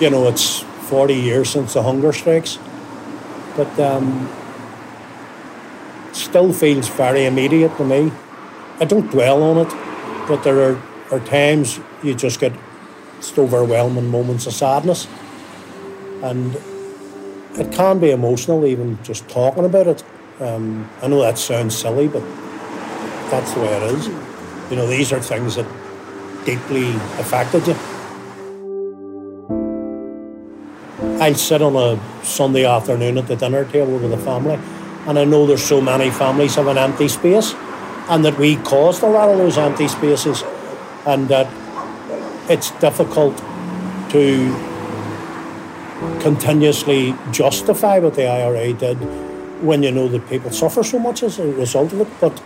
You know, it's 40 years since the hunger strikes, but um, still feels very immediate to me. I don't dwell on it, but there are, are times you just get just overwhelming moments of sadness. And it can be emotional even just talking about it. Um, I know that sounds silly, but that's the way it is. You know, these are things that deeply affected you. I'll sit on a Sunday afternoon at the dinner table with the family, and I know there's so many families have an empty space, and that we caused a lot of those empty spaces, and that it's difficult to continuously justify what the IRA did when you know that people suffer so much as a result of it. But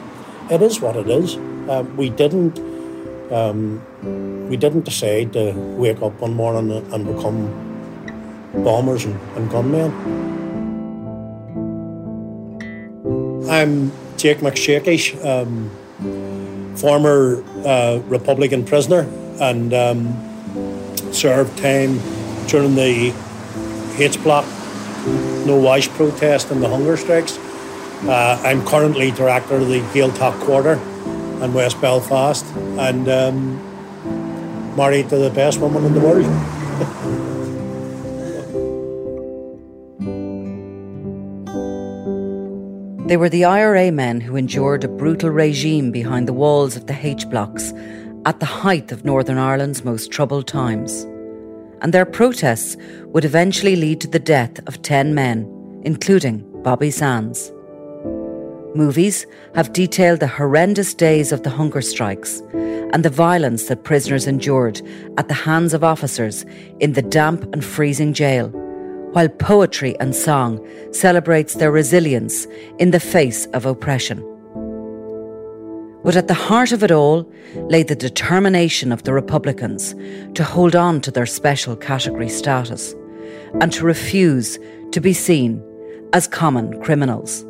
it is what it is. Um, we didn't um, we didn't decide to wake up one morning and become bombers and, and gunmen. I'm Jake Mac Siacais, um, former uh, Republican prisoner, and um, served time during the H block no wash protest and the hunger strikes. Uh, I'm currently director of the Gaeltacht Quarter in West Belfast and um, married to the best woman in the world. They were the IRA men who endured a brutal regime behind the walls of the H blocks at the height of Northern Ireland's most troubled times. And their protests would eventually lead to the death of 10 men, including Bobby Sands. Movies have detailed the horrendous days of the hunger strikes and the violence that prisoners endured at the hands of officers in the damp and freezing jail, while poetry and song celebrates their resilience in the face of oppression. But at the heart of it all lay the determination of the Republicans to hold on to their special category status and to refuse to be seen as common criminals.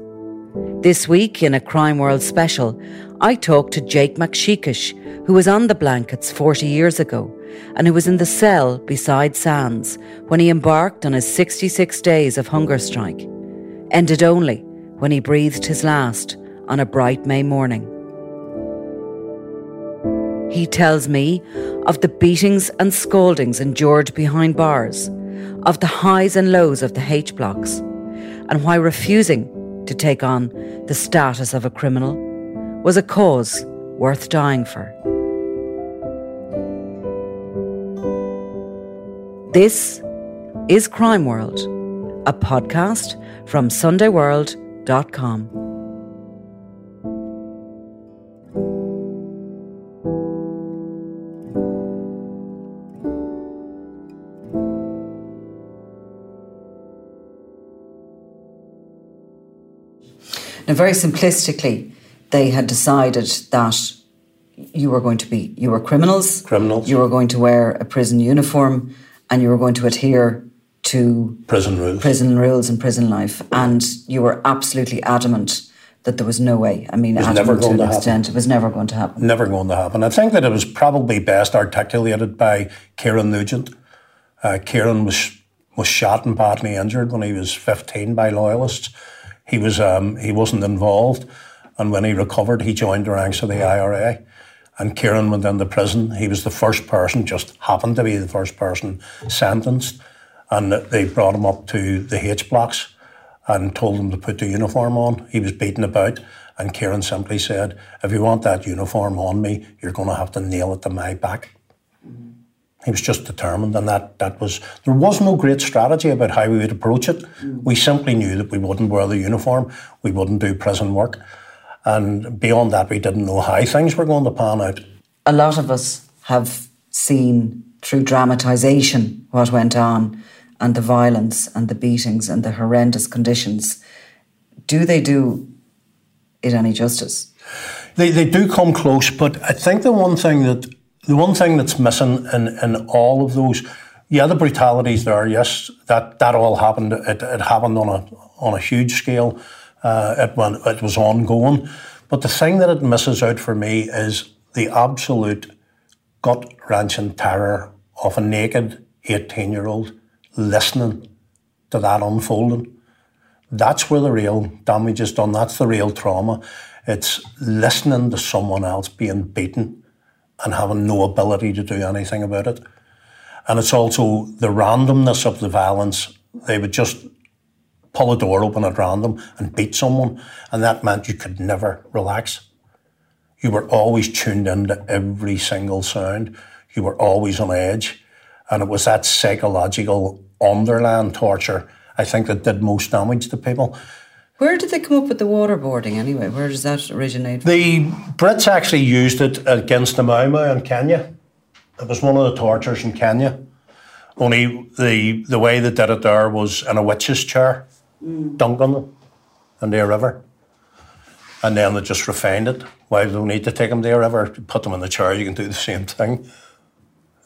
This week in a Crime World special, I talked to Jake Mac Siacais, who was on the blankets 40 years ago and who was in the cell beside Sands when he embarked on his 66 days of hunger strike, ended only when he breathed his last on a bright May morning. He tells me of the beatings and scoldings endured behind bars, of the highs and lows of the H blocks, and why refusing to take on the status of a criminal was a cause worth dying for. This is Crime World, a podcast from SundayWorld.com. Now, very simplistically, they had decided that you were going to be, you were criminals. Criminals. You were going to wear a prison uniform and you were going to adhere to prison rules, prison rules and prison life, and you were absolutely adamant that there was no way. I mean, it was never going to, to extent, happen. It was never going to happen. Never going to happen. I think that it was probably best articulated by Kieran Nugent. Uh, Kieran was was shot and badly injured when he was 15 by loyalists. He was um, he wasn't involved, and when he recovered, he joined the ranks of the IRA. And Kieran went into prison. He was the first person, just happened to be the first person sentenced, and they brought him up to the H blocks and told him to put the uniform on. He was beaten about, and Kieran simply said, If you want that uniform on me, you're going to have to nail it to my back. Mm. He was just determined, and that, that was there was no great strategy about how we would approach it. Mm. We simply knew that we wouldn't wear the uniform, we wouldn't do prison work, and beyond that, we didn't know how things were going to pan out. A lot of us have seen through dramatisation what went on and the violence and the beatings and the horrendous conditions, do they do it any justice? They, they do come close, but I think the one thing that the one thing that's missing in, in all of those, yeah, the brutalities there, yes, that, that all happened. It, it happened on a on a huge scale. Uh, it went, it was ongoing, but the thing that it misses out for me is the absolute gut wrenching terror of a naked eighteen year old listening to that unfolding. That's where the real damage is done. That's the real trauma. It's listening to someone else being beaten and having no ability to do anything about it. And it's also the randomness of the violence. They would just pull a door open at random and beat someone, and that meant you could never relax. You were always tuned into every single sound. You were always on edge. And it was that psychological underland torture, I think, that did most damage to people. Where did they come up with the waterboarding anyway? Where does that originate from? The Brits actually used it against the Mau Mau in Kenya. It was one of the tortures in Kenya. Only the, the way they did it there was in a witch's chair, mm. dunk on them in the river. And then they just refined it. Why do we need to take them to a river? Put them in the chair, you can do the same thing.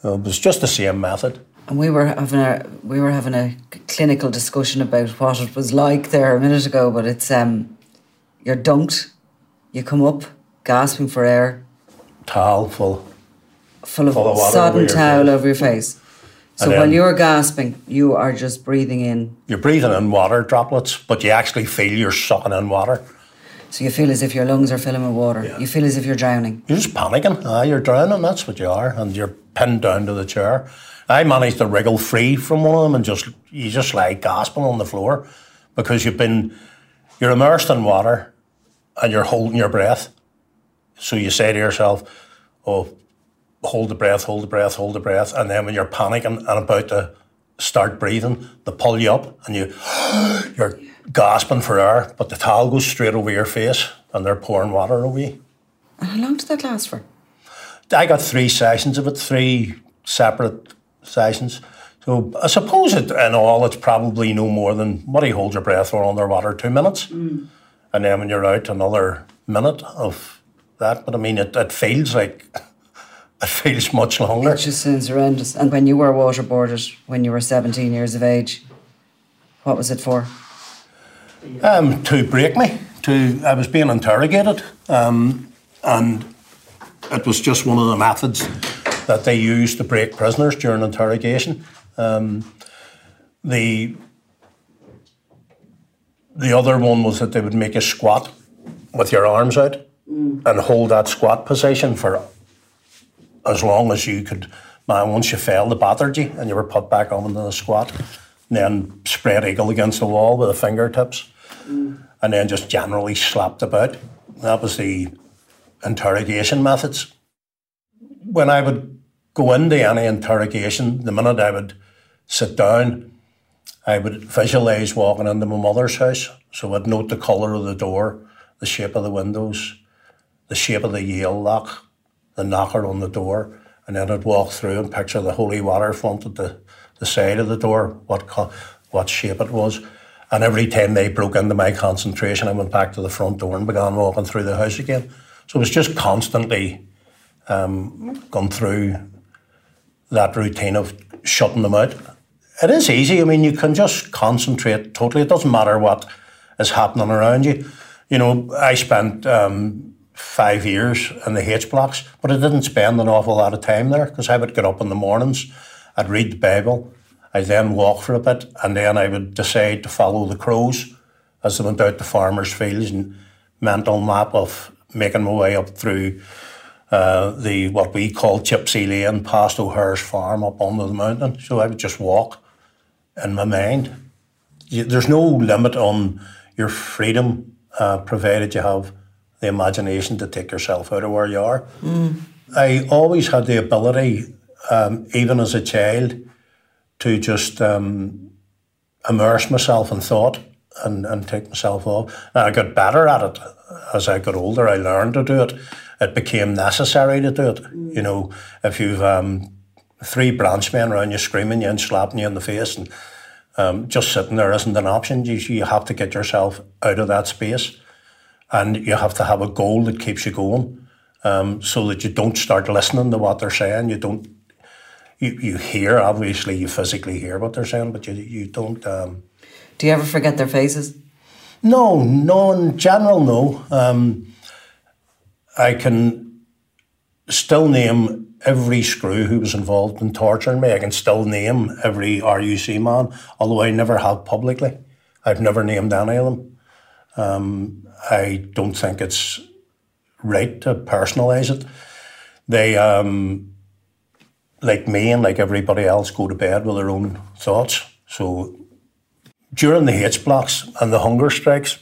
It was just the same method and we were having a we were having a clinical discussion about what it was like there a minute ago. But it's um, you're dunked, you come up gasping for air, towel full, full of, full of sodden towel over your face. So while you're gasping, you are just breathing in. You're breathing in water droplets, but you actually feel you're sucking in water. So you feel as if your lungs are filling with water. Yeah. You feel as if you're drowning. You're just panicking. Ah, you're drowning. That's what you are, and you're pinned down to the chair. I managed to wriggle free from one of them and just you just lie gasping on the floor because you've been you're immersed in water and you're holding your breath. So you say to yourself, "Oh, hold the breath, hold the breath, hold the breath," and then when you're panicking and about to start breathing, they pull you up and you you're gasping for air, but the towel goes straight over your face and they're pouring water over you. And how long did that last for? I got three sessions of it, three separate sessions. So I suppose it, in all, it's probably no more than what do you hold your breath for underwater? Two minutes, mm. and then when you're out, another minute of that. But I mean, it, it feels like it feels much longer. It just sounds horrendous. And when you were waterboarded when you were 17 years of age, what was it for? Um, to break me. To I was being interrogated, um, and it was just one of the methods that they used to break prisoners during interrogation. Um, the the other one was that they would make a squat with your arms out mm. and hold that squat position for as long as you could. Man, once you failed, they battered you and you were put back on into the squat. And then spread eagle against the wall with the fingertips. Mm. And then just generally slapped about. That was the interrogation methods when I would go into any interrogation, the minute I would sit down, I would visualise walking into my mother's house. So I'd note the colour of the door, the shape of the windows, the shape of the Yale lock, the knocker on the door, and then I'd walk through and picture the holy water font at the, the side of the door, what what shape it was. And every time they broke into my concentration, I went back to the front door and began walking through the house again. So it was just constantly um, gone through that routine of shutting them out. it is easy. I mean, you can just concentrate totally. It doesn't matter what is happening around you. You know, I spent um, five years in the H blocks, but I didn't spend an awful lot of time there because I would get up in the mornings, I'd read the Bible, I'd then walk for a bit, and then I would decide to follow the crows as they went out to farmers' fields and mental map of making my way up through uh, the what we call Gypsy Lane past O'Hare's farm up under the mountain. So I would just walk in my mind. There's no limit on your freedom, uh, provided you have the imagination to take yourself out of where you are. Mm. I always had the ability, um, even as a child, to just um, immerse myself in thought and, and take myself off. And I got better at it as I got older. I learned to do it. It became necessary to do it. Mm. You know, if you've um, three branch men around you screaming you and slapping you in the face and um, just sitting there isn't an option. You, you have to get yourself out of that space and you have to have a goal that keeps you going um, so that you don't start listening to what they're saying. You don't, you, you hear, obviously, you physically hear what they're saying, but you, you don't. Um, Do you ever forget their faces? No, no, in general, no. I can still name every screw who was involved in torturing me. I can still name every RUC man, although I never have publicly. I've never named any of them. Um, I don't think it's right to personalise it. They, um, like me and like everybody else, go to bed with their own thoughts. So during the H blocks and the hunger strikes,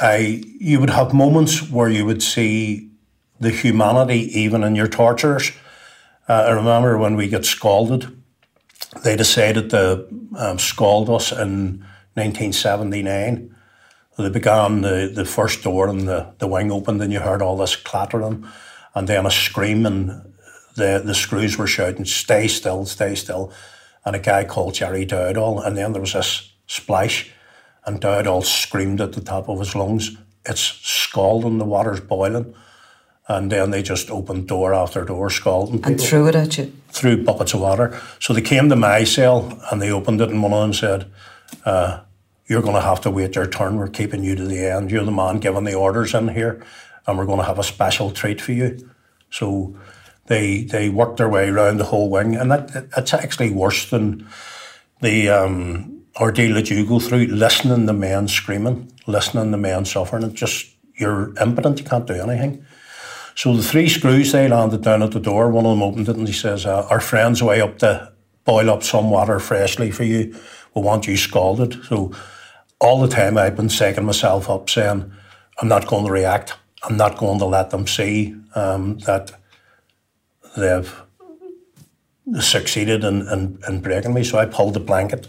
I you would have moments where you would see the humanity even in your torturers. Uh, I remember when we got scalded, they decided to um, scald us in 1979 they began the, the first door and the, the wing opened and you heard all this clattering and then a scream and the, the screws were shouting, stay still, stay still. And a guy called Jerry Dowdall and then there was this splash and Dowdall screamed at the top of his lungs, it's scalding, the water's boiling. And then they just opened door after door, scalding people. And threw it at you? Threw buckets of water. So they came to my cell and they opened it and one of them said, uh, you're going to have to wait your turn. We're keeping you to the end. You're the man giving the orders in here, and we're going to have a special treat for you. So they they worked their way around the whole wing, and that it's actually worse than the um, ordeal that you go through. Listening to men screaming, listening to men suffering. It's just you're impotent. You can't do anything. So the three screws they landed down at the door. One of them opened it, and he says, uh, "Our friends way up to boil up some water freshly for you. We want you scalded." So all the time I've been psyching myself up saying, I'm not going to react. I'm not going to let them see um, that they've succeeded in, in, in, breaking me. So I pulled the blanket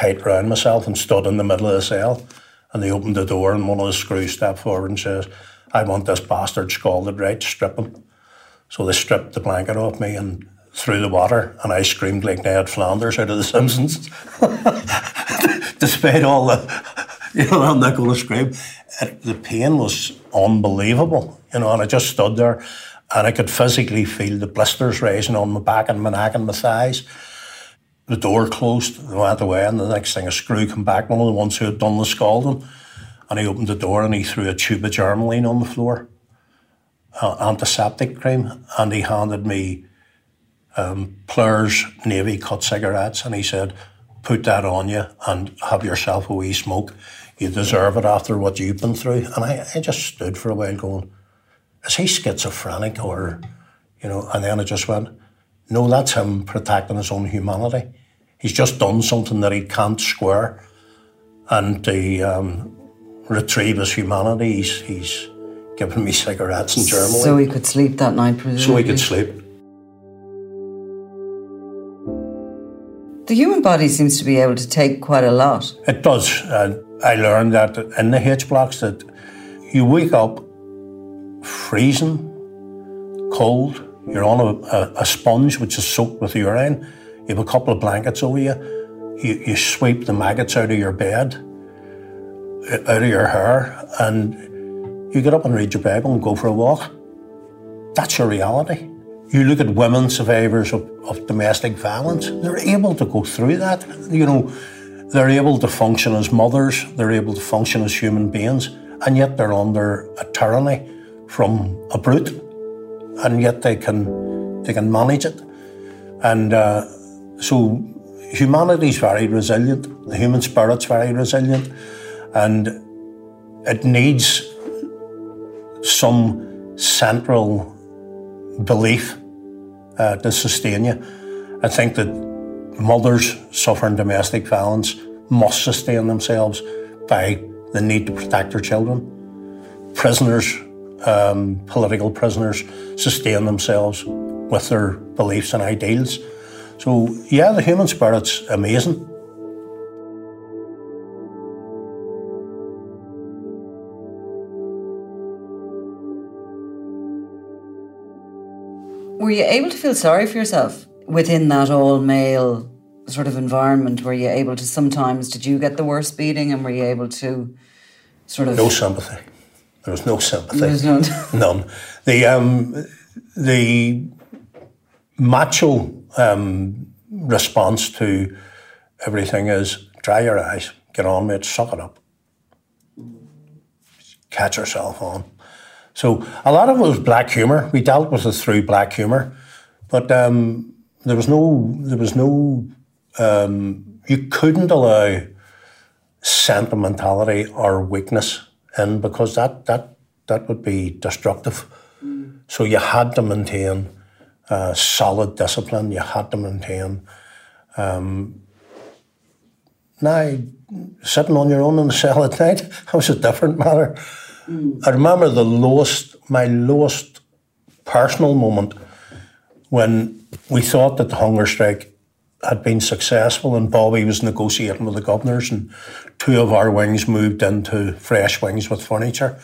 tight around myself and stood in the middle of the cell. And they opened the door and one of the screws stepped forward and says, I want this bastard scalded right, strip him. So they stripped the blanket off me and threw the water and I screamed like Ned Flanders out of The Simpsons. Despite all the, you know, I'm not going to scream. It, the pain was unbelievable, you know, and I just stood there and I could physically feel the blisters rising on my back and my neck and my thighs. The door closed and went away, and the next thing a screw came back, one of the ones who had done the scalding, and he opened the door and he threw a tube of Germolene on the floor, uh, antiseptic cream, and he handed me um, Player's Navy cut cigarettes, and he said, "Put that on you and have yourself a wee smoke. You deserve it after what you've been through." And I, I just stood for a while, going, "Is he schizophrenic or, you know?" And then I just went, "No, that's him protecting his own humanity. He's just done something that he can't square, and to um, retrieve his humanity, he's." he's giving me cigarettes in Germolene. So he could sleep that night, presumably? So he could sleep. The human body seems to be able to take quite a lot. It does. Uh, I learned that in the H blocks that you wake up freezing, cold. You're on a, a, a, sponge which is soaked with urine. You have a couple of blankets over you. You, you sweep the maggots out of your bed, out of your hair, and you get up and read your Bible and go for a walk. That's your reality. you look at women survivors of, of domestic violence, they're able to go through that. You know, they're able to function as mothers, they're able to function as human beings, and yet they're under a tyranny from a brute, and yet they can they can manage it. And uh, so humanity's very resilient, the human spirit's very resilient, and it needs some central belief uh, to sustain you. I think that mothers suffering domestic violence must sustain themselves by the need to protect their children. Prisoners, um, political prisoners, sustain themselves with their beliefs and ideals. So, yeah, the human spirit's amazing. Were you able to feel sorry for yourself within that all male sort of environment? Were you able to sometimes, did you get the worst beating and were you able to sort of. No sympathy. There was no sympathy. There was none. none. The, um, the macho um, response to everything is dry your eyes, get on with it, suck it up, catch yourself on. So a lot of it was black humour. We dealt with it through black humour, but um, there was no, there was no, um, you couldn't allow sentimentality or weakness in because that that that would be destructive. Mm. So you had to maintain uh, solid discipline. You had to maintain. Um, now, sitting on your own in the cell at night, that was a different matter. Mm. I remember the lowest, my lowest personal moment when we thought that the hunger strike had been successful and Bobby was negotiating with the governors and two of our wings moved into fresh wings with furniture.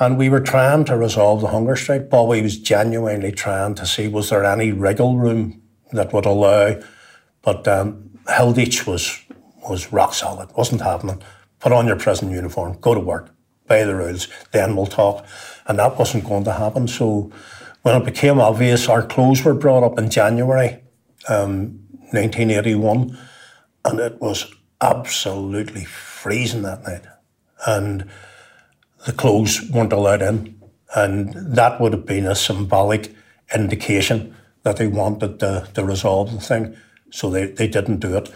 And we were trying to resolve the hunger strike. Bobby was genuinely trying to see was there any wriggle room that would allow, but um, Hilditch was was rock solid, wasn't happening. Put on your prison uniform, go to work by the rules, then we'll talk. And that wasn't going to happen. So when it became obvious, our clothes were brought up in January um, 1981, and it was absolutely freezing that night. And the clothes weren't allowed in. And that would have been a symbolic indication that they wanted to, to resolve the thing. So they, they didn't do it.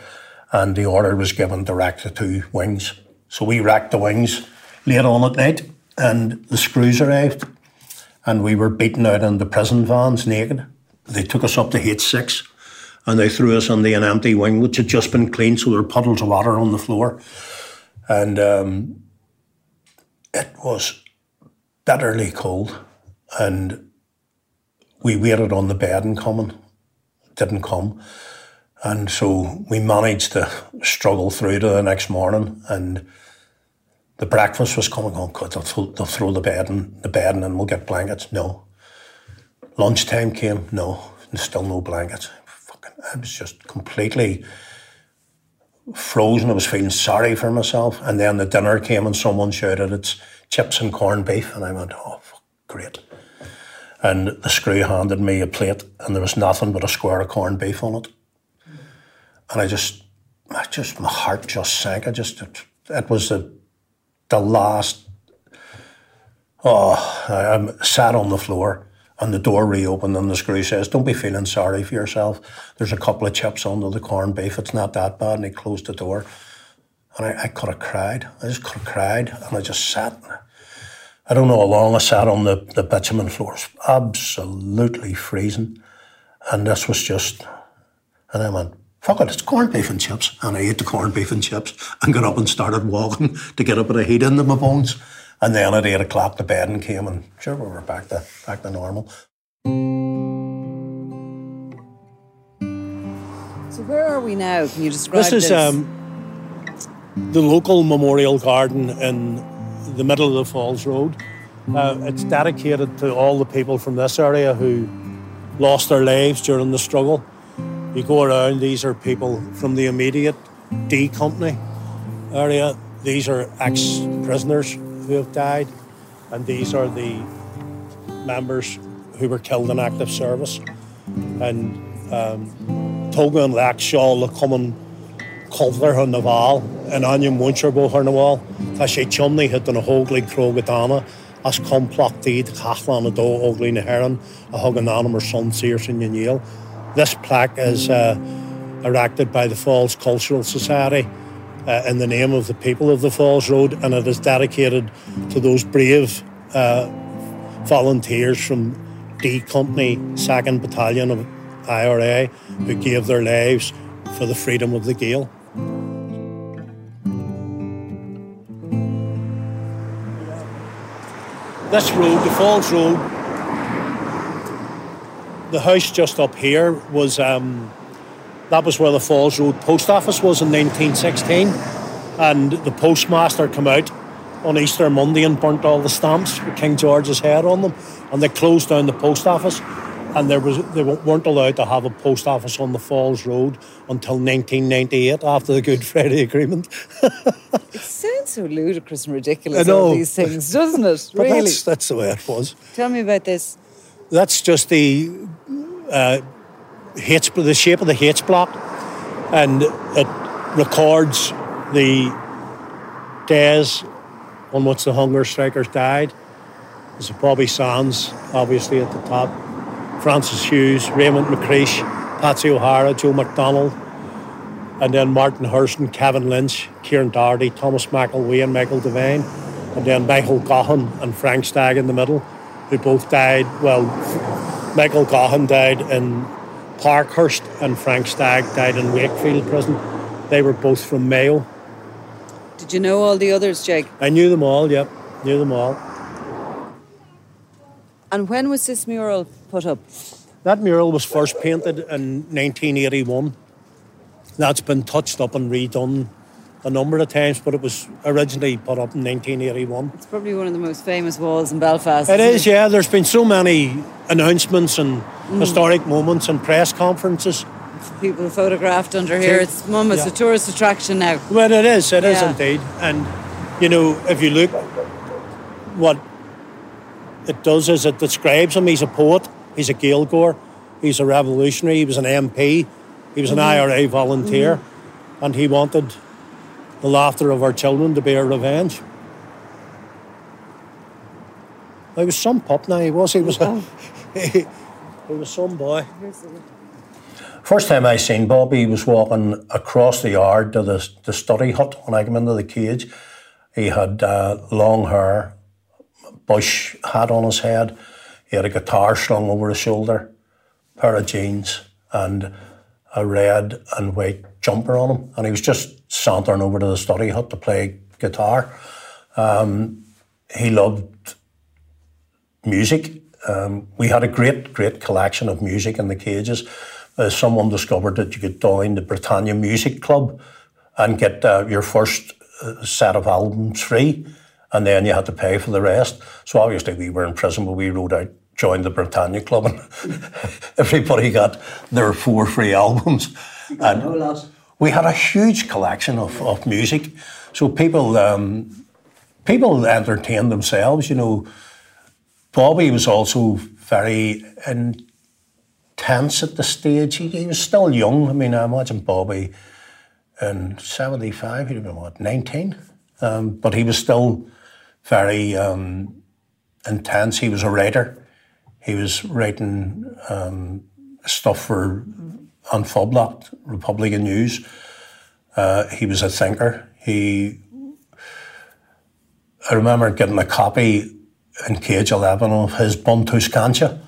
And the order was given to two wings. So we racked the wings late on at night, and the screws arrived, and we were beaten out in the prison vans naked. They took us up to H6, and they threw us the an empty wing, which had just been cleaned, so there were puddles of water on the floor, and um, it was bitterly cold, and we waited on the bed and coming, didn't come. And so we managed to struggle through to the next morning and the breakfast was coming on. God, they'll throw, they'll throw the bed in the bed and then we'll get blankets. No. Lunchtime came. No. Still no blankets. Fucking, I was just completely frozen. I was feeling sorry for myself. And then the dinner came and someone shouted, "It's chips and corned beef," and I went, "Oh, great." And the screw handed me a plate, and there was nothing but a square of corned beef on it. And I just, I just, my heart just sank. I just, it, it was the the last, oh, I sat on the floor and the door reopened and the screw says, don't be feeling sorry for yourself. There's a couple of chips under the corned beef. It's not that bad. And he closed the door. And I, I could have cried. I just could have cried. And I just sat. I don't know how long I sat on the, the bitumen floor. Absolutely freezing. And this was just, and I went, fuck it, it's corned beef and chips. And I ate the corned beef and chips and got up and started walking to get a bit of heat into my bones. And then at eight o'clock the bed and came and sure we were back to back to normal. So where are we now? Can you describe this? This is, this? Um, the local memorial garden in the middle of the Falls Road. Uh, it's dedicated to all the people from this area who lost their lives during the struggle. You go around, these are people from the immediate D Company area. These are ex prisoners who have died, and these are the members who were killed in active service. And um, Toga and Laxhaw le cuman cultar hun na bhál an anion muintir bo chu na bháil, Tá sé chumnaí hit an na hóglaigh crogadána as complachtíad chachlan a dó óglaí na heran a thug an anam mar son sir sin Níl. This plaque is uh, erected by the Falls Cultural Society uh, in the name of the people of the Falls Road, and it is dedicated to those brave uh, volunteers from D Company, 2nd Battalion of IRA, who gave their lives for the freedom of the Gael. This road, the Falls Road, the house just up here was um, that was where the Falls Road post office was in 1916, and the postmaster came out on Easter Monday and burnt all the stamps with King George's head on them, and they closed down the post office. And there was they weren't allowed to have a post office on the Falls Road until 1998 after the Good Friday Agreement. it sounds so ludicrous and ridiculous, all these things, doesn't it? But really? That's, that's the way it was. Tell me about this. That's just the uh, H, the shape of the H block, and it records the days on which the hunger strikers died. There's Bobby Sands, obviously, at the top. Francis Hughes, Raymond McCreesh, Patsy O'Hara, Joe McDonnell, and then Martin Hurson, Kevin Lynch, Kieran Doherty, Thomas McElwee, and Michael Devine, and then Michael Gaughan and Frank Stagg in the middle, who both died. Well, Michael Gaughan died in Parkhurst, and Frank Stagg died in Wakefield Prison. They were both from Mayo. Did you know all the others, Jake? I knew them all, yep, knew them all. And when was this mural put up? That mural was first painted in 1981. That's been touched up and redone a number of times, but it was originally put up in 1981. It's probably one of the most famous walls in Belfast. It is, it? yeah. There's been so many announcements and mm. historic moments and press conferences. People photographed under here. It's almost yeah. a tourist attraction now. Well, it is. It yeah. is indeed. And you know, if you look, what it does is it describes him. He's a poet. He's a Gaeilgeoir. He's a revolutionary. He was an MP. He was an mm-hmm. IRA volunteer, mm-hmm. and he wanted the laughter of our children to be our revenge. He was some pup now. He was. He was. A, he, he was some boy. First time I seen Bobby, he was walking across the yard to the, the study hut when I came into the cage. He had uh, long hair, bush hat on his head. He had a guitar slung over his shoulder, pair of jeans, and a red and white jumper on him. And he was just sauntering over to the study hut to play guitar. Um, he loved music. Um, we had a great, great collection of music in the cages. Uh, someone discovered that you could join the Britannia Music Club and get uh, your first uh, set of albums free and then you had to pay for the rest. So obviously we were in prison, but we wrote out joined the Britannia Club, and everybody got their four free albums. and we had a huge collection of, of music, so people um, people entertained themselves. You know, Bobby was also very intense at the stage. He, he was still young. I mean, I imagine Bobby in '75, he'd have been what 19, um, but he was still very um, intense. He was a writer. He was writing um, stuff for An Phoblacht, Republican News. Uh, he was a thinker. He, I remember getting a copy in Cage 11 of his Buntús Cainte,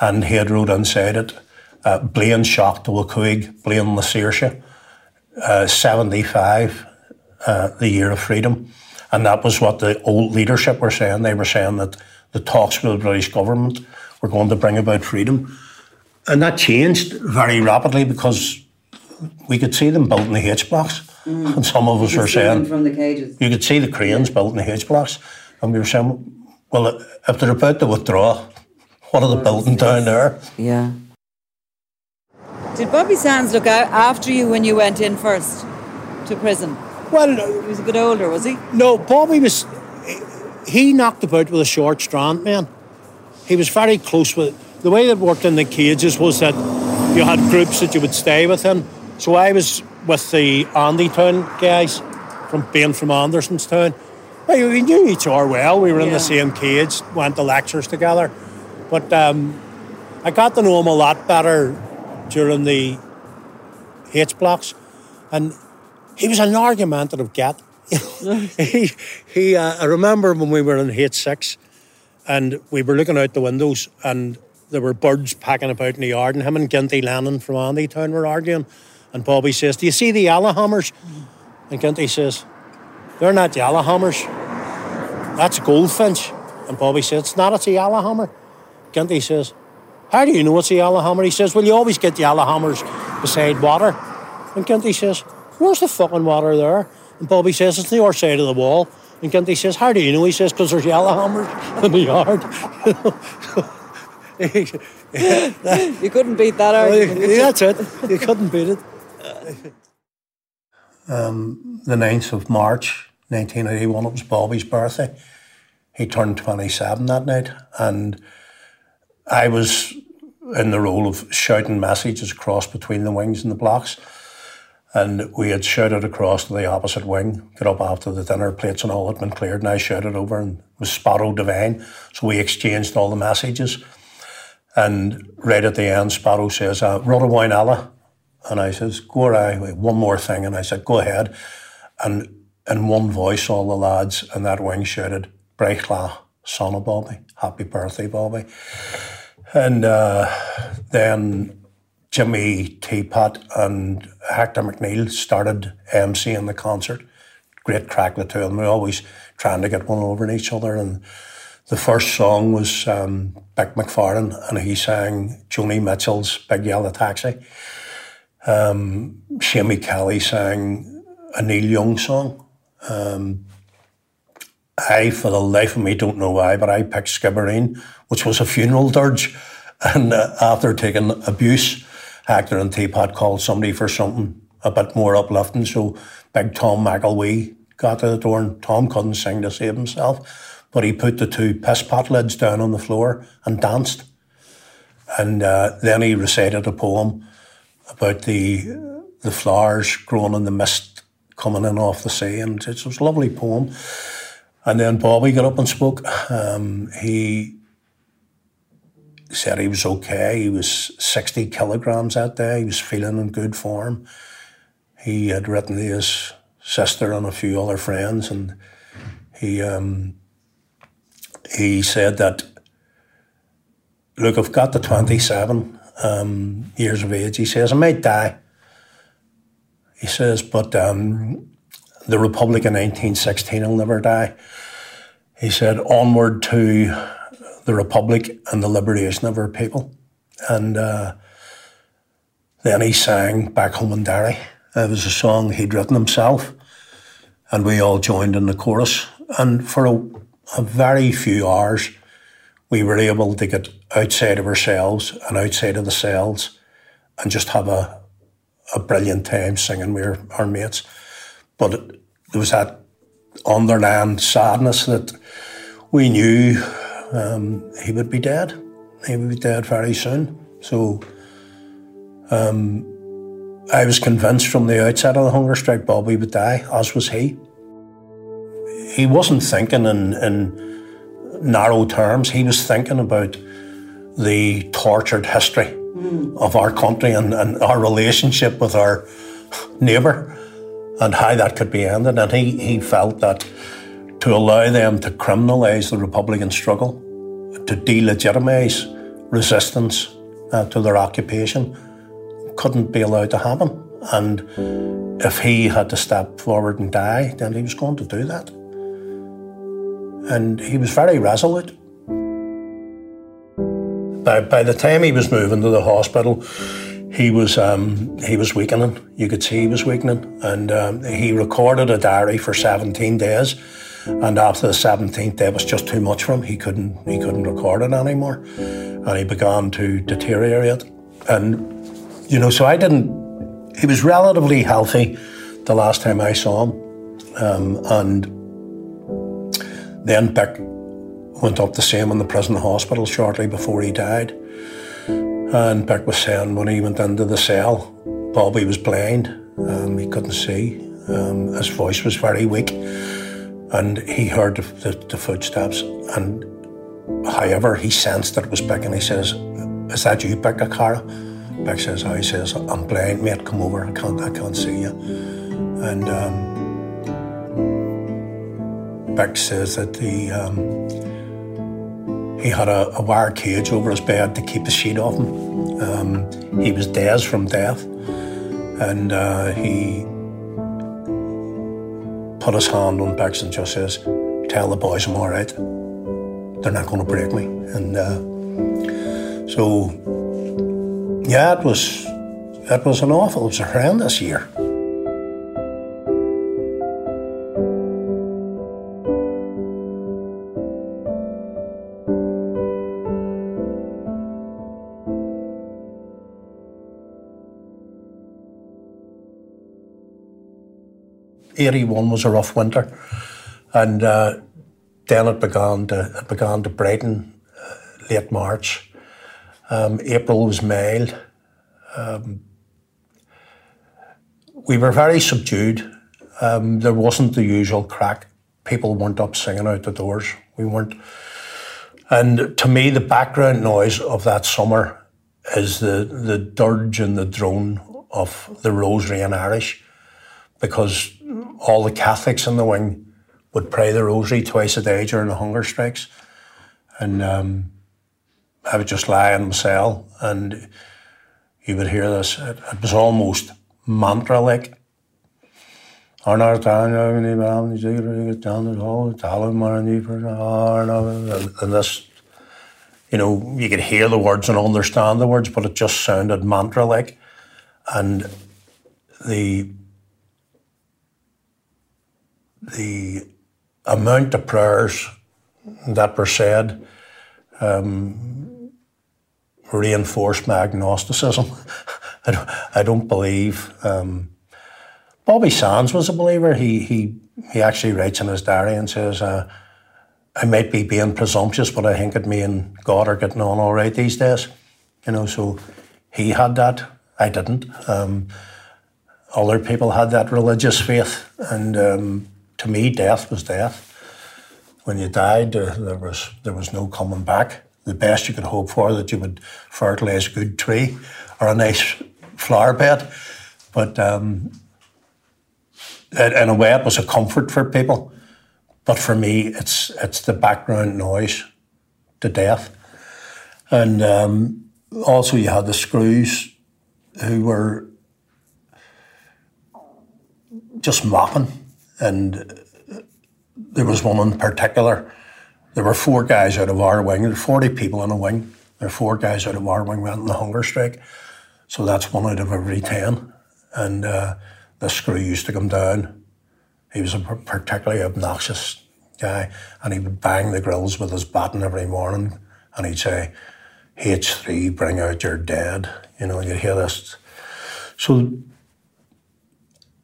and he had wrote inside it, uh, Blaine shock to Wakuig, Blaine the uh, 75, uh, the year of freedom. And that was what the old leadership were saying. They were saying that the talks with the British government were going to bring about freedom. And that changed very rapidly because we could see them building the H blocks. Mm. And some of us were saying from the cages. You could see the cranes yeah. built the H blocks. And we were saying, well, if they're about to withdraw, what are they building down there? Yeah. Did Bobby Sands look out after you when you went in first to prison? Well, he was a bit older, was he? No, Bobby was. He knocked about with a short strand, man. he was very close with. The way it worked in the cages was that you had groups that you would stay within. So I was with the Andytown guys from being from Andersonstown. Well, we knew each other well. We were in the same cage, went to lectures together. But um, I got to know him a lot better during the H blocks, and he was an argumentative cat. he, he. Uh, I remember when we were in H six, and we were looking out the windows, and there were birds packing about in the yard, and him and Ginty Lennon from Andytown were arguing. And Bobby says, "Do you see the Allahammers? And Ginty says, "They're not the Allahammers. That's a goldfinch." And Bobby says, "It's not. It's a yellowhammer." Ginty says, "How do you know it's a yellowhammer?" He says, "Well, you always get the Allahammers beside water." And Ginty says, "Where's the fucking water there?" And Bobby says, "It's the other side of the wall." And Ginty says, How do you know? He says, Because there's yellowhammers in the yard. you couldn't beat that argument. Well, that's it. You couldn't beat it. Um, the 9th of March 1981, it was Bobby's birthday. He turned 27 that night, and I was in the role of shouting messages across between the wings and the blocks. And we had shouted across to the opposite wing, got up after the dinner, plates and all had been cleared, and I shouted over and was Sparrow Divine. So we exchanged all the messages. And right at the end, Sparrow says, uh, Rudderwine Allah. And I says, go ahead, one more thing. And I said, go ahead. And in one voice, all the lads in that wing shouted, Breichla, son of Bobby. Happy birthday, Bobby. And uh, then Jimmy Teapot and Hector McNeil started emceeing the concert. Great crack the two of them. We always trying to get one over in each other. And the first song was um, Bik McFarlane, and he sang Joni Mitchell's Big Yellow Taxi. Um, Shamie Kelly sang a Neil Young song. Um, I, for the life of me, don't know why, but I picked Skibbereen, which was a funeral dirge. And uh, after taking abuse, Hector and Teapot called somebody for something a bit more uplifting. So big Tom McElwee got to the door and Tom couldn't sing to save himself. But he put the two piss pot lids down on the floor and danced. And uh, then he recited a poem about the the flowers growing in the mist coming in off the sea. And it was a lovely poem. And then Bobby got up and spoke. Um, he said he was okay. He was 60 kilograms that day. He was feeling in good form. He had written to his sister and a few other friends, and he um, he said that, look, I've got the 27 um, years of age. He says, I might die. He says, but um, the Republic in 1916 will never die. He said, onward to the Republic and the liberation of our people. And uh, then he sang Back Home in Derry. It was a song he'd written himself, and we all joined in the chorus. And for a, a very few hours, we were able to get outside of ourselves and outside of the cells and just have a, a brilliant time singing with our, our mates. But there was that underlying sadness that we knew um, he would be dead. He would be dead very soon. So um, I was convinced from the outset of the hunger strike Bobby would die, as was he. He wasn't thinking in, in narrow terms, he was thinking about the tortured history mm. of our country and, and our relationship with our neighbour and how that could be ended. And he, he felt that to allow them to criminalise the Republican struggle, to delegitimise resistance uh, to their occupation, couldn't be allowed to happen. And if he had to step forward and die, then he was going to do that. And he was very resolute. By, by the time he was moving to the hospital, he was um, he was weakening. You could see he was weakening, and um, he recorded a diary for 17 days and after the 17th day, it was just too much for him. He couldn't, he couldn't record it anymore. And he began to deteriorate. And, you know, so I didn't, he was relatively healthy the last time I saw him. Um, and then Bik went up the same in the prison hospital shortly before he died. And Bik was saying when he went into the cell, Bobby was blind, um, he couldn't see, um, his voice was very weak, and he heard the, the, the, footsteps. And however, he sensed that it was Bik, and he says, "Is that you, Bik Cara?" Bik says, "Oh," he says, "I'm blind, mate. Come over. I can't, I can't see you." And um, Bik says that he um, he had a, a, wire cage over his bed to keep the sheet off him. Um, he was dazed from death, and uh, he put his hand on Bik's and just says, "Tell the boys I'm all right. They're not going to break me." And uh, so, yeah, it was it was an awful, it was horrendous year. 81 was a rough winter, and uh, then it began to it began to brighten uh, late March. Um, April was mild. Um, we were very subdued. Um, there wasn't the usual crack. People weren't up singing out the doors. We weren't. And to me, the background noise of that summer is the, the dirge and the drone of the Rosary and Irish because all the Catholics in the wing would pray the rosary twice a day during the hunger strikes. And um, I would just lie in my cell and you would hear this. It, it was almost mantra like. And this, you know, you could hear the words and understand the words, but it just sounded mantra like. And the the amount of prayers that were said um, reinforced my agnosticism. I, don't, I don't believe. Um, Bobby Sands was a believer. He, he, he actually writes in his diary and says, uh, I might be being presumptuous, but I think that me and God are getting on all right these days. You know, so he had that. I didn't. Um, other people had that religious faith, and um, to me, death was death. When you died, there, there was there was no coming back. The best you could hope for that you would fertilise a good tree or a nice flower bed, but um, in a way, it was a comfort for people. But for me, it's it's the background noise to death, and um, also you had the screws who were just mopping and there was one in particular. There were four guys out of our wing. There were 40 people in a wing. There were four guys out of our wing went on the hunger strike. So that's one out of every 10. And uh, the screw used to come down. He was a particularly obnoxious guy. And he would bang the grills with his baton every morning. And he'd say, H3, bring out your dead. You know, you'd hear this. So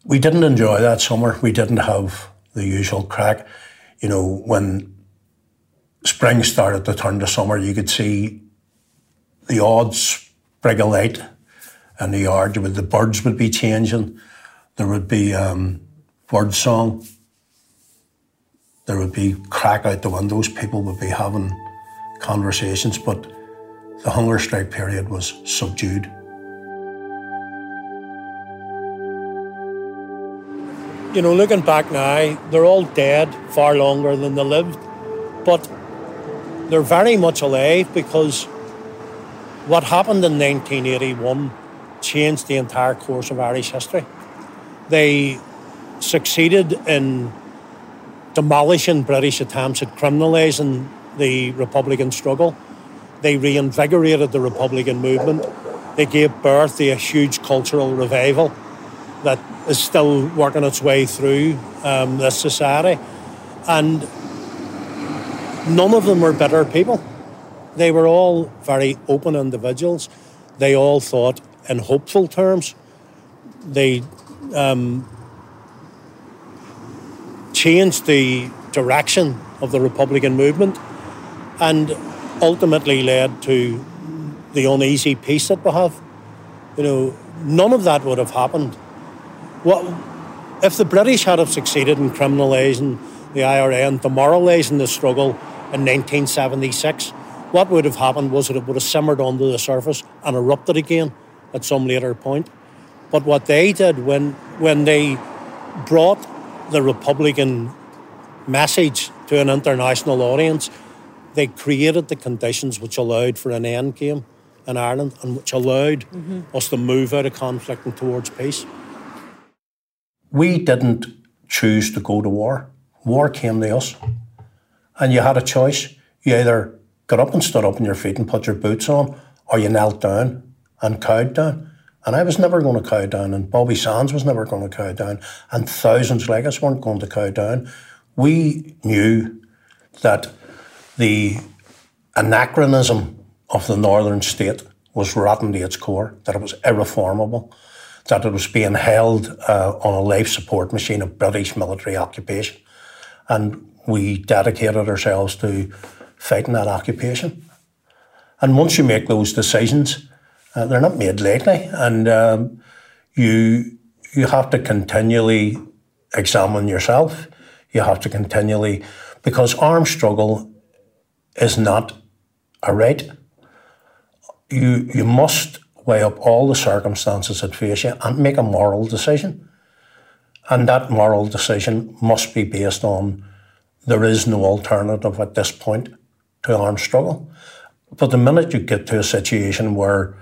we didn't enjoy that summer. We didn't have the usual crack. You know, when spring started to turn to summer, you could see the odd sprig of light in the yard. The birds would be changing. There would be um, bird song. There would be crack out the windows. People would be having conversations, but the hunger strike period was subdued. You know, looking back now, they're all dead far longer than they lived, but they're very much alive because what happened in 1981 changed the entire course of Irish history. They succeeded in demolishing British attempts at criminalising the Republican struggle. They reinvigorated the Republican movement. They gave birth to a huge cultural revival that is still working its way through um, this society. And none of them were bitter people. They were all very open individuals. They all thought in hopeful terms. They um, changed the direction of the Republican movement and ultimately led to the uneasy peace that we have. You know, none of that would have happened. What if the British had have succeeded in criminalising the IRA and demoralising the struggle in 1976? What would have happened was that it would have simmered under the surface and erupted again at some later point. But what they did when when they brought the Republican message to an international audience, they created the conditions which allowed for an end game in Ireland and which allowed mm-hmm. us to move out of conflict and towards peace. We didn't choose to go to war. War came to us. And you had a choice. You either got up and stood up on your feet and put your boots on, or you knelt down and cowed down. And I was never going to cow down, and Bobby Sands was never going to cow down, and thousands like us weren't going to cow down. We knew that the anachronism of the northern state was rotten to its core, that it was irreformable, that it was being held uh, on a life support machine of British military occupation. And we dedicated ourselves to fighting that occupation. And once you make those decisions, uh, they're not made lightly, and um, you you have to continually examine yourself. You have to continually because armed struggle is not a right. You you must weigh up all the circumstances that face you and make a moral decision. And that moral decision must be based on there is no alternative at this point to armed struggle. But the minute you get to a situation where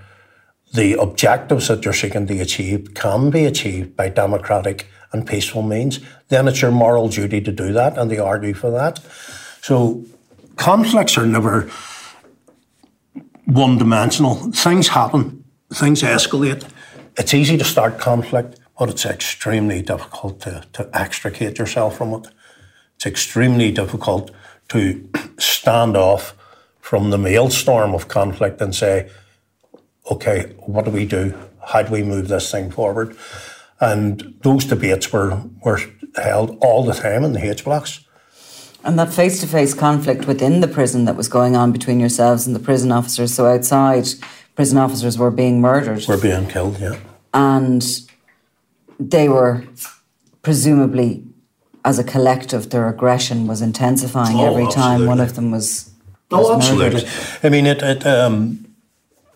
the objectives that you're seeking to achieve can be achieved by democratic and peaceful means, then it's your moral duty to do that and to argue for that. So conflicts are never one dimensional. Things happen, things escalate. It's easy to start conflict, but it's extremely difficult to, to extricate yourself from it. It's extremely difficult to stand off from the maelstrom of conflict and say, okay, what do we do? How do we move this thing forward? And those debates were, were held all the time in the H blocks. And that face to face conflict within the prison that was going on between yourselves and the prison officers. So outside, prison officers were being murdered. Were being killed, yeah. And they were presumably, as a collective, their aggression was intensifying oh, every time one of them was. was oh, absolutely. Murdered. I mean, it, it um,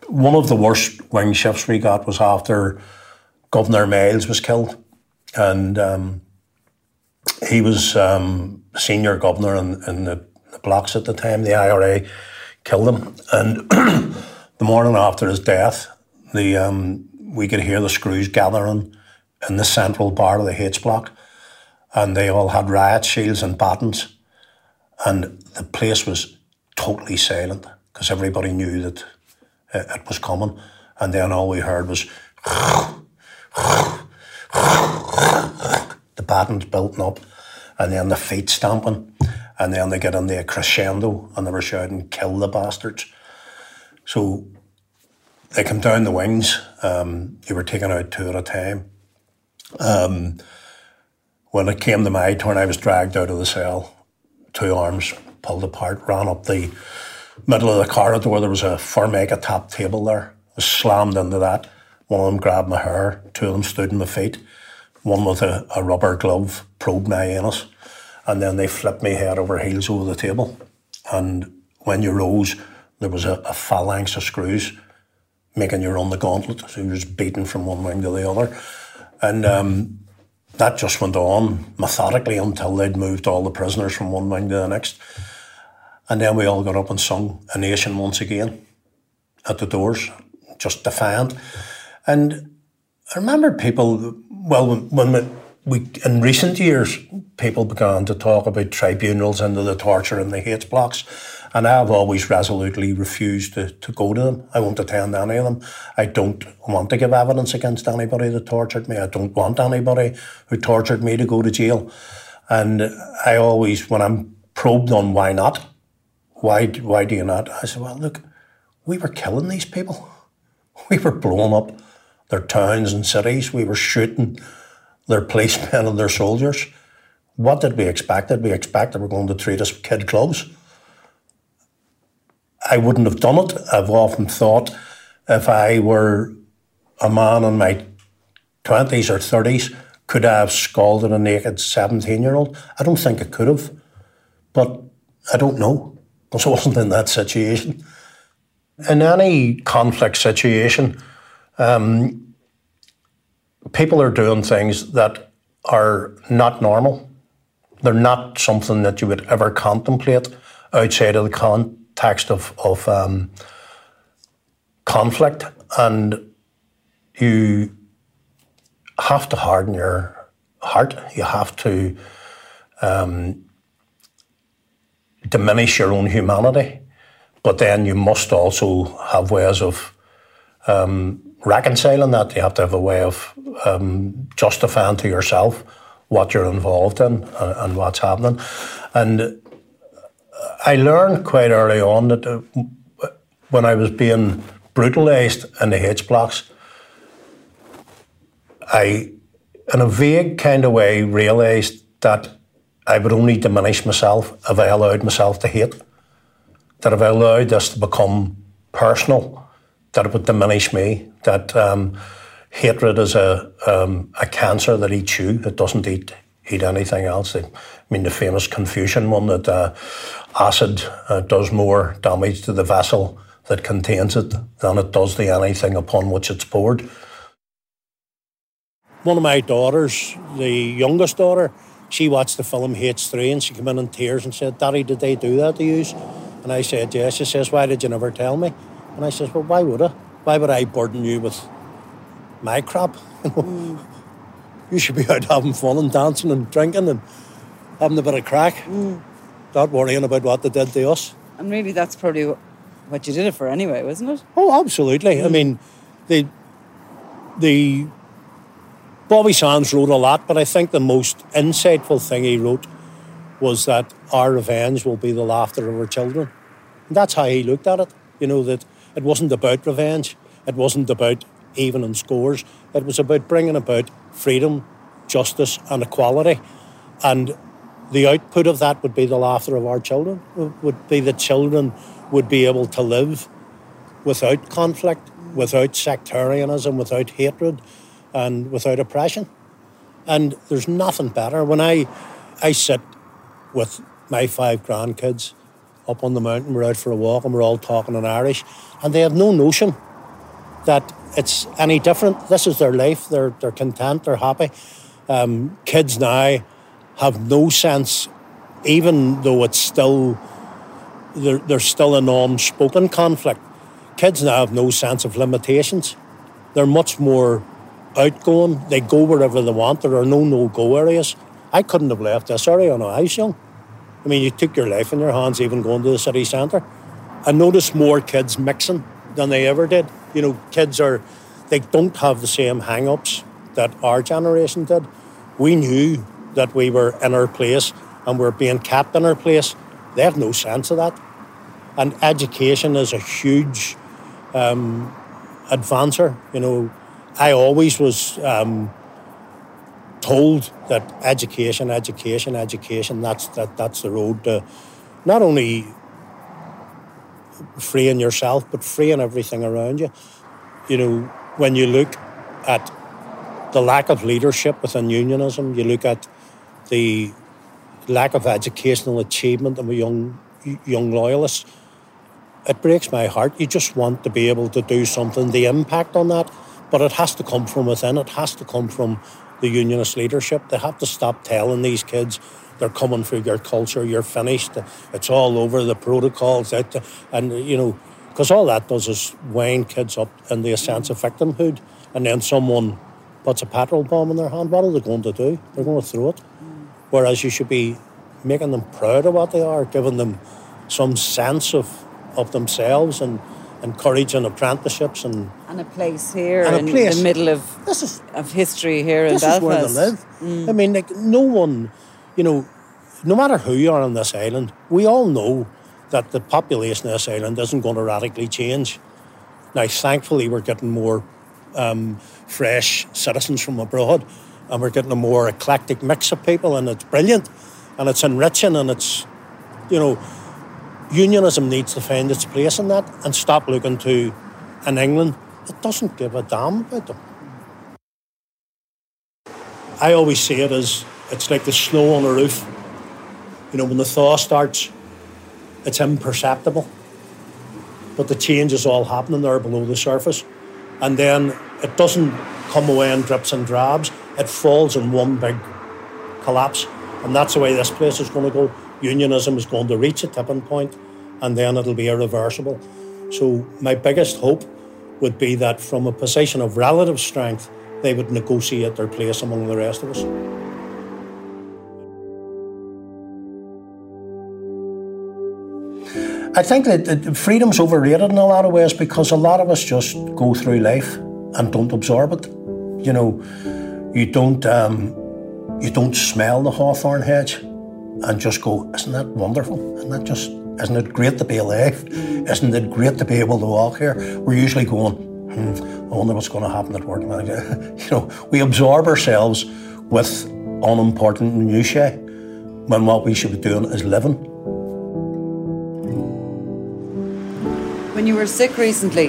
one of the worst wing shifts we got was after Governor Miles was killed, and um, he was um, senior governor in, in the, the, blocks at the time. The IRA killed him, and the morning after his death, the um, we could hear the screws gathering in the central bar of the H block, and they all had riot shields and batons, and the place was totally silent because everybody knew that it was coming. And then all we heard was the batons building up, and then the feet stamping, and then they get in the crescendo and they were shouting, kill the bastards. So they come down the wings. Um, you were taken out two at a time. Um, when it came to my turn, I was dragged out of the cell, two arms pulled apart, ran up the middle of the corridor, there was a Formica top table there. I slammed into that. One of them grabbed my hair, two of them stood in my feet. One with a, a rubber glove probed my anus. And then they flipped me head over heels over the table. And when you rose, there was a, a phalanx of screws making you run the gauntlet. So you were just beating from one wing to the other. And um, that just went on methodically until they'd moved all the prisoners from one wing to the next. And then we all got up and sung A Nation once again at the doors, just defiant. And I remember people, well, when we, we, in recent years, people began to talk about tribunals into the torture and the H blocks. And I've always resolutely refused to, to go to them. I won't attend any of them. I don't want to give evidence against anybody that tortured me. I don't want anybody who tortured me to go to jail. And I always, when I'm probed on why not, why, why do you not? I said, well, look, we were killing these people. We were blowing up their towns and cities. We were shooting their policemen and their soldiers. What did we expect? Did we expect they were going to treat us kid clubs? I wouldn't have done it. I've often thought if I were a man in my 20s or 30s, could I have scalded a naked 17 year old? I don't think I could have, but I don't know because I wasn't in that situation. In any conflict situation, um, people are doing things that are not normal. They're not something that you would ever contemplate outside of the context of, of um, conflict. And you have to harden your heart. You have to um, diminish your own humanity. But then you must also have ways of um, reconciling that. You have to have a way of um, justifying to yourself what you're involved in and, and, what's happening. And I learned quite early on that uh, when I was being brutalised in the H blocks, I, in a vague kind of way, realised that I would only diminish myself if I allowed myself to hate. That if I allowed this to become personal, that it would diminish me. That um, hatred is a um, a cancer that eats you. It doesn't eat eat anything else. I mean, the famous Confucian one that uh, acid uh, does more damage to the vessel that contains it than it does to anything upon which it's poured. One of my daughters, the youngest daughter, she watched the film H3 and she came in in tears and said, Daddy, did they do that to you? And I said, Yes. She says, Why did you never tell me? And I says, Well, why would I? Why would I burden you with my crap? mm. You should be out having fun and dancing and drinking and having a bit of crack, mm. not worrying about what they did to us. And really, that's probably what you did it for anyway, wasn't it? Oh, absolutely. Mm. I mean, the the Bobby Sands wrote a lot, but I think the most insightful thing he wrote was that our revenge will be the laughter of our children. And that's how he looked at it. You know, that it wasn't about revenge, it wasn't about even in scores, it was about bringing about freedom, justice, and equality. And the output of that would be the laughter of our children, would be the children would be able to live without conflict, without sectarianism, without hatred, and without oppression. And there's nothing better. When I, I sit with my five grandkids up on the mountain, we're out for a walk and we're all talking in Irish, and they have no notion that it's any different. This is their life. They're, they're content, they're happy. Um, kids now have no sense, even though it's still, there's still an unspoken conflict. Kids now have no sense of limitations. They're much more outgoing. They go wherever they want. There are no no-go areas. I couldn't have left this area when I was young. I mean, you took your life in your hands even going to the city centre. I noticed more kids mixing than they ever did. You know, kids are, they don't have the same hang ups that our generation did. We knew that we were in our place and we're being kept in our place. They have no sense of that. And education is a huge um, advancer. You know, I always was um, told that education, education, education, that's, that, that's the road to not only freeing yourself, but freeing everything around you. You know, when you look at the lack of leadership within unionism, you look at the lack of educational achievement of young young loyalists, it breaks my heart. You just want to be able to do something, the impact on that. But it has to come from within. It has to come from the unionist leadership. They have to stop telling these kids they're coming for your culture, you're finished, it's all over, the protocols, out, and you know, because all that does is wind kids up into a sense of victimhood. And then someone puts a petrol bomb in their hand, what are they going to do? They're going to throw it. Whereas you should be making them proud of what they are, giving them some sense of, of themselves and encouraging apprenticeships and and a place here in place. the middle of this is of history here in Belfast. Is where they live. Mm. I mean, like no one, you know, no matter who you are on this island, we all know that the population of this island isn't going to radically change. Now, thankfully, we're getting more um, fresh citizens from abroad, and we're getting a more eclectic mix of people, and it's brilliant, and it's enriching, and it's, you know, unionism needs to find its place in that and stop looking to an England that doesn't give a damn about them. I always see it as it's like the snow on a roof. You know, when the thaw starts, it's imperceptible. But the change is all happening there below the surface. And then it doesn't come away in drips and drabs, it falls in one big collapse. And that's the way this place is going to go. Unionism is going to reach a tipping point and then it'll be irreversible. So, my biggest hope would be that from a position of relative strength, they would negotiate their place among the rest of us. I think that freedom's overrated in a lot of ways because a lot of us just go through life and don't absorb it. You know, you don't um, you don't smell the hawthorn hedge and just go, isn't that wonderful? Isn't that just isn't it great to be alive? Isn't it great to be able to walk here? We're usually going, hmm, I wonder what's going to happen at work. you know, we absorb ourselves with unimportant minutiae when what we should be doing is living. When you were sick recently,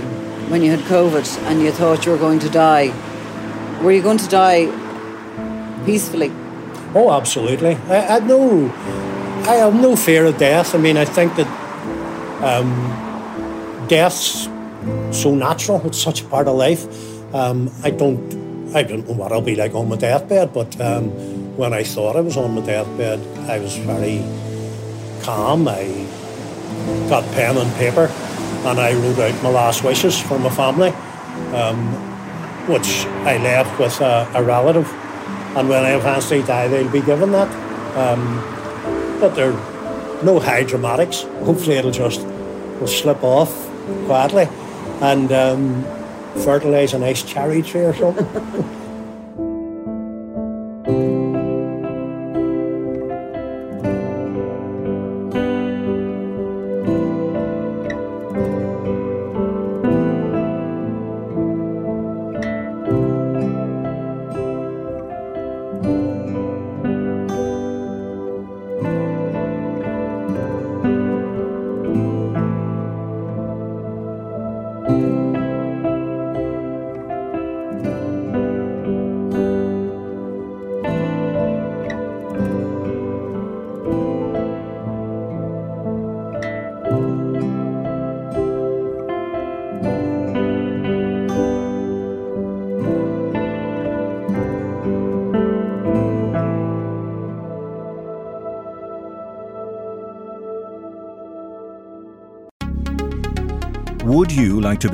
when you had COVID and you thought you were going to die, were you going to die peacefully? Oh, absolutely. I, I no, I have no fear of death. I mean, I think that um, death's so natural. It's such a part of life. Um, I don't, I don't know what I'll be like on my deathbed, but um, when I thought I was on my deathbed, I was very calm. I got pen and paper and I wrote out my last wishes for my family, um, which I left with a, a, relative. And when eventually die, they'll be given that. Um, but there are no high dramatics. Hopefully, it'll just will slip off quietly and um, fertilise a nice cherry tree or something.